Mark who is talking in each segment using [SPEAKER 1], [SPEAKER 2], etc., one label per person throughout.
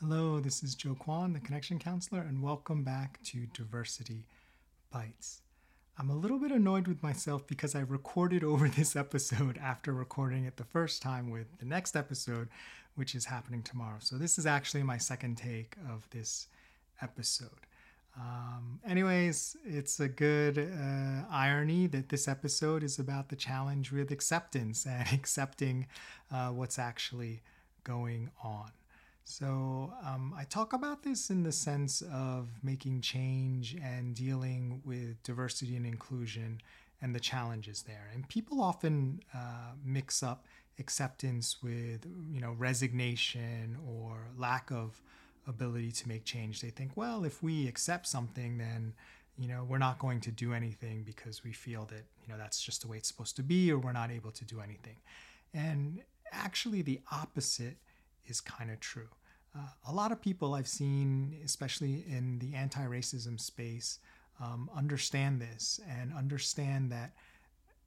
[SPEAKER 1] Hello, this is Joe Kwan, the Connection Counselor, and welcome back to Diversity Bites. I'm a little bit annoyed with myself because I recorded over this episode after recording it the first time with the next episode, which is happening tomorrow. So, this is actually my second take of this episode. Um, anyways, it's a good uh, irony that this episode is about the challenge with acceptance and accepting uh, what's actually going on. So um, I talk about this in the sense of making change and dealing with diversity and inclusion and the challenges there. And people often uh, mix up acceptance with, you know, resignation or lack of ability to make change. They think, well, if we accept something, then you know we're not going to do anything because we feel that you know that's just the way it's supposed to be, or we're not able to do anything. And actually, the opposite is kind of true. Uh, a lot of people I've seen, especially in the anti racism space, um, understand this and understand that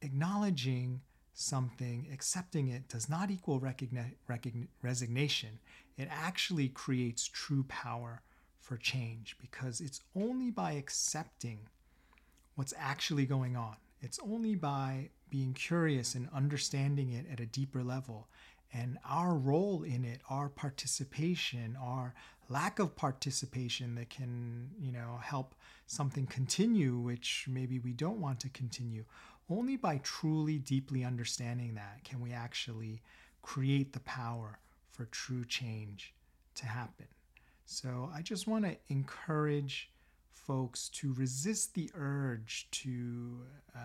[SPEAKER 1] acknowledging something, accepting it, does not equal recogni- recogn- resignation. It actually creates true power for change because it's only by accepting what's actually going on. It's only by being curious and understanding it at a deeper level and our role in it, our participation, our lack of participation that can, you know, help something continue, which maybe we don't want to continue. Only by truly deeply understanding that can we actually create the power for true change to happen. So I just want to encourage folks to resist the urge to uh,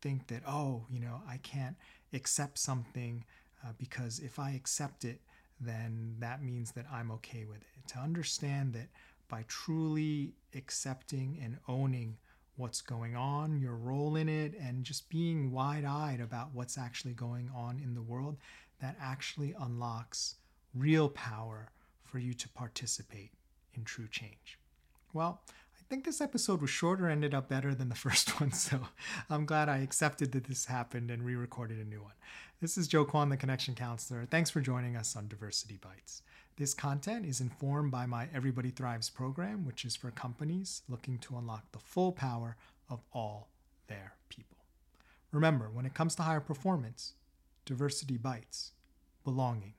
[SPEAKER 1] think that, oh, you know, I can't accept something uh, because if I accept it, then that means that I'm okay with it. To understand that by truly accepting and owning what's going on, your role in it, and just being wide eyed about what's actually going on in the world, that actually unlocks real power for you to participate in true change. Well, think this episode was shorter, ended up better than the first one, so I'm glad I accepted that this happened and re recorded a new one. This is Joe Kwan, the Connection Counselor. Thanks for joining us on Diversity Bites. This content is informed by my Everybody Thrives program, which is for companies looking to unlock the full power of all their people. Remember, when it comes to higher performance, diversity bites, belonging.